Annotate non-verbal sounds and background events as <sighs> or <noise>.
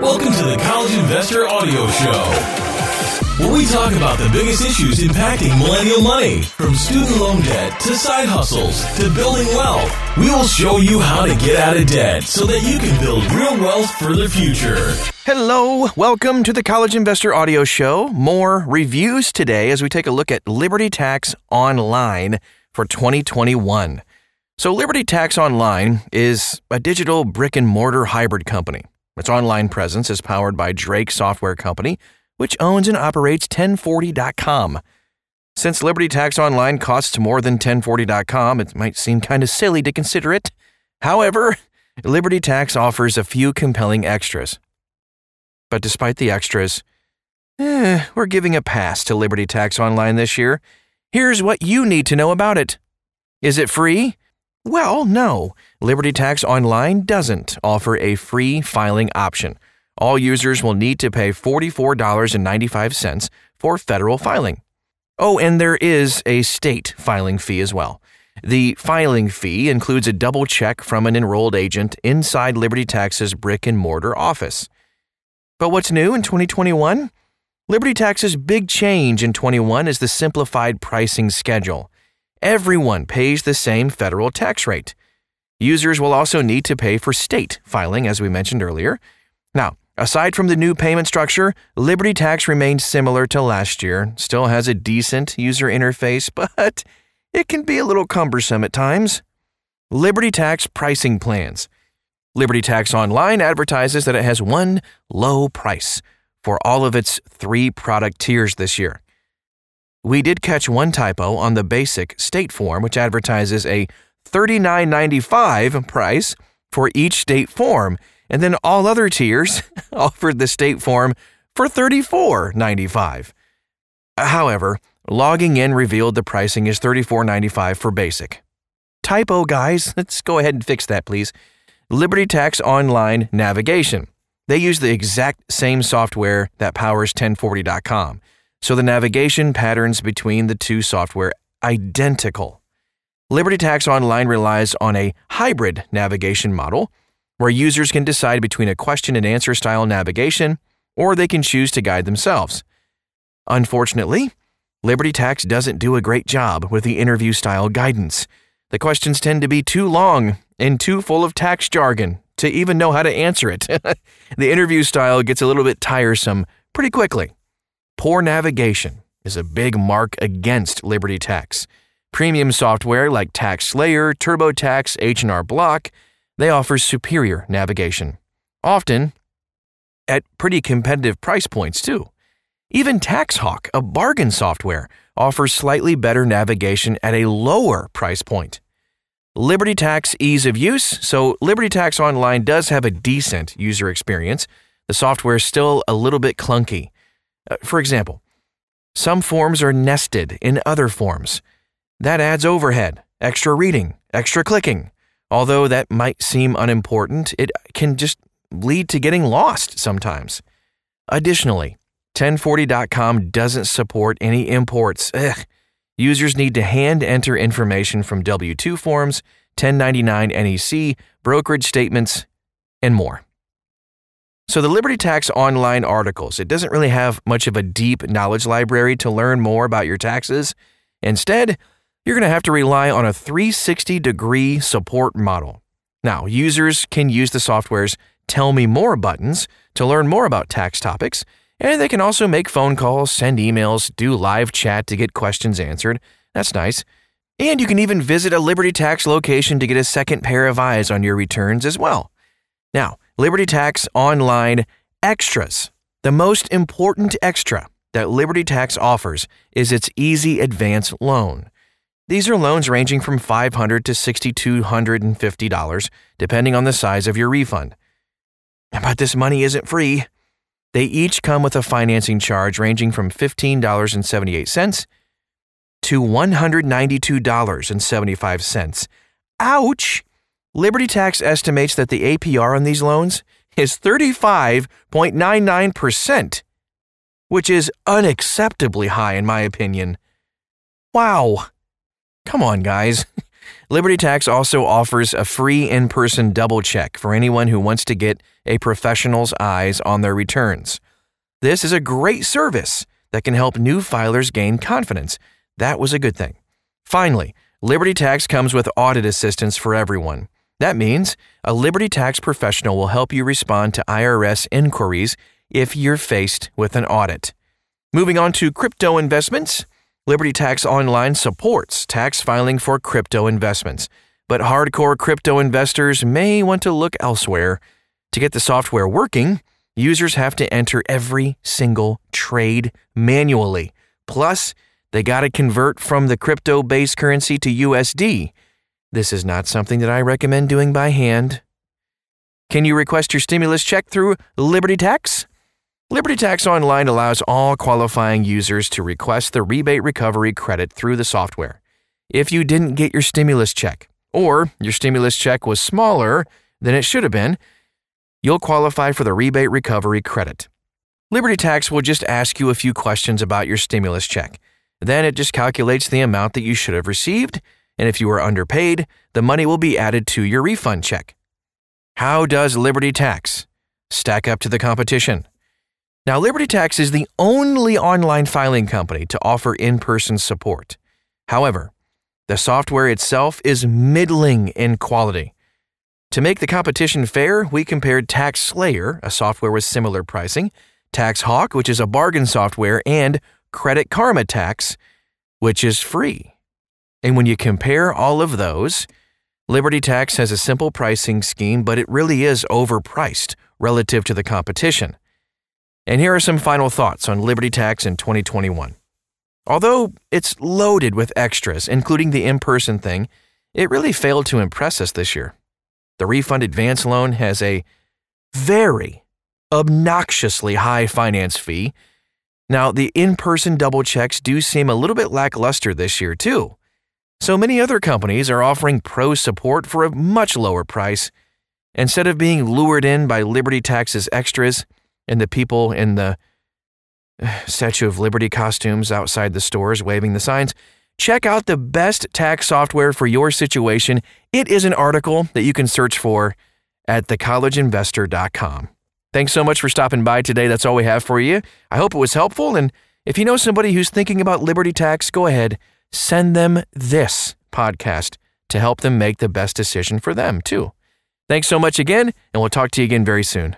Welcome to the College Investor Audio Show where we talk about the biggest issues impacting millennial money, from student loan debt to side hustles to building wealth. We will show you how to get out of debt so that you can build real wealth for the future. Hello, welcome to the College Investor Audio Show. More reviews today as we take a look at Liberty Tax Online for 2021. So, Liberty Tax Online is a digital brick and mortar hybrid company. Its online presence is powered by Drake Software Company which owns and operates 1040.com. Since Liberty Tax Online costs more than 1040.com, it might seem kind of silly to consider it. However, Liberty Tax offers a few compelling extras. But despite the extras, eh, we're giving a pass to Liberty Tax Online this year. Here's what you need to know about it. Is it free? Well, no. Liberty Tax Online doesn't offer a free filing option all users will need to pay $44.95 for federal filing. Oh, and there is a state filing fee as well. The filing fee includes a double check from an enrolled agent inside Liberty Tax's brick and mortar office. But what's new in 2021? Liberty Tax's big change in 21 is the simplified pricing schedule. Everyone pays the same federal tax rate. Users will also need to pay for state filing, as we mentioned earlier. Now, Aside from the new payment structure, Liberty Tax remains similar to last year, still has a decent user interface, <laughs> but it can be a little cumbersome at times. Liberty Tax pricing plans. Liberty Tax Online advertises that it has one low price for all of its three product tiers this year. We did catch one typo on the basic state form, which advertises a $39.95 price for each state form and then all other tiers <laughs> offered the state form for $34.95. However, logging in revealed the pricing is $34.95 for basic. Typo, guys. <laughs> Let's go ahead and fix that, please. Liberty Tax Online Navigation. They use the exact same software that powers 1040.com, so the navigation patterns between the two software identical. Liberty Tax Online relies on a hybrid navigation model where users can decide between a question and answer style navigation or they can choose to guide themselves. Unfortunately, Liberty Tax doesn't do a great job with the interview style guidance. The questions tend to be too long and too full of tax jargon to even know how to answer it. <laughs> the interview style gets a little bit tiresome pretty quickly. Poor navigation is a big mark against Liberty Tax. Premium software like TaxSlayer, TurboTax, H&R Block, they offer superior navigation, often at pretty competitive price points, too. Even TaxHawk, a bargain software, offers slightly better navigation at a lower price point. Liberty Tax ease of use, so Liberty Tax Online does have a decent user experience. The software is still a little bit clunky. Uh, for example, some forms are nested in other forms. That adds overhead, extra reading, extra clicking. Although that might seem unimportant, it can just lead to getting lost sometimes. Additionally, 1040.com doesn't support any imports. Ugh. Users need to hand enter information from W 2 forms, 1099 NEC, brokerage statements, and more. So, the Liberty Tax online articles, it doesn't really have much of a deep knowledge library to learn more about your taxes. Instead, you're going to have to rely on a 360 degree support model. Now, users can use the software's Tell Me More buttons to learn more about tax topics, and they can also make phone calls, send emails, do live chat to get questions answered. That's nice. And you can even visit a Liberty Tax location to get a second pair of eyes on your returns as well. Now, Liberty Tax Online Extras. The most important extra that Liberty Tax offers is its Easy Advance Loan. These are loans ranging from $500 to $6,250, depending on the size of your refund. But this money isn't free. They each come with a financing charge ranging from $15.78 to $192.75. Ouch! Liberty Tax estimates that the APR on these loans is 35.99%, which is unacceptably high in my opinion. Wow! Come on, guys. <laughs> Liberty Tax also offers a free in person double check for anyone who wants to get a professional's eyes on their returns. This is a great service that can help new filers gain confidence. That was a good thing. Finally, Liberty Tax comes with audit assistance for everyone. That means a Liberty Tax professional will help you respond to IRS inquiries if you're faced with an audit. Moving on to crypto investments, Liberty Tax Online supports tax filing for crypto investments, but hardcore crypto investors may want to look elsewhere. To get the software working, users have to enter every single trade manually. Plus, they got to convert from the crypto based currency to USD. This is not something that I recommend doing by hand. Can you request your stimulus check through Liberty Tax? Liberty Tax Online allows all qualifying users to request the rebate recovery credit through the software. If you didn't get your stimulus check, or your stimulus check was smaller than it should have been, you'll qualify for the rebate recovery credit. Liberty Tax will just ask you a few questions about your stimulus check. Then it just calculates the amount that you should have received, and if you are underpaid, the money will be added to your refund check. How does Liberty Tax stack up to the competition? Now, Liberty Tax is the only online filing company to offer in person support. However, the software itself is middling in quality. To make the competition fair, we compared Tax Slayer, a software with similar pricing, Tax Hawk, which is a bargain software, and Credit Karma Tax, which is free. And when you compare all of those, Liberty Tax has a simple pricing scheme, but it really is overpriced relative to the competition. And here are some final thoughts on Liberty Tax in 2021. Although it's loaded with extras, including the in person thing, it really failed to impress us this year. The refund advance loan has a very obnoxiously high finance fee. Now, the in person double checks do seem a little bit lackluster this year, too. So many other companies are offering pro support for a much lower price. Instead of being lured in by Liberty Tax's extras, and the people in the <sighs> Statue of Liberty costumes outside the stores waving the signs. Check out the best tax software for your situation. It is an article that you can search for at thecollegeinvestor.com. Thanks so much for stopping by today. That's all we have for you. I hope it was helpful. And if you know somebody who's thinking about Liberty Tax, go ahead, send them this podcast to help them make the best decision for them, too. Thanks so much again, and we'll talk to you again very soon.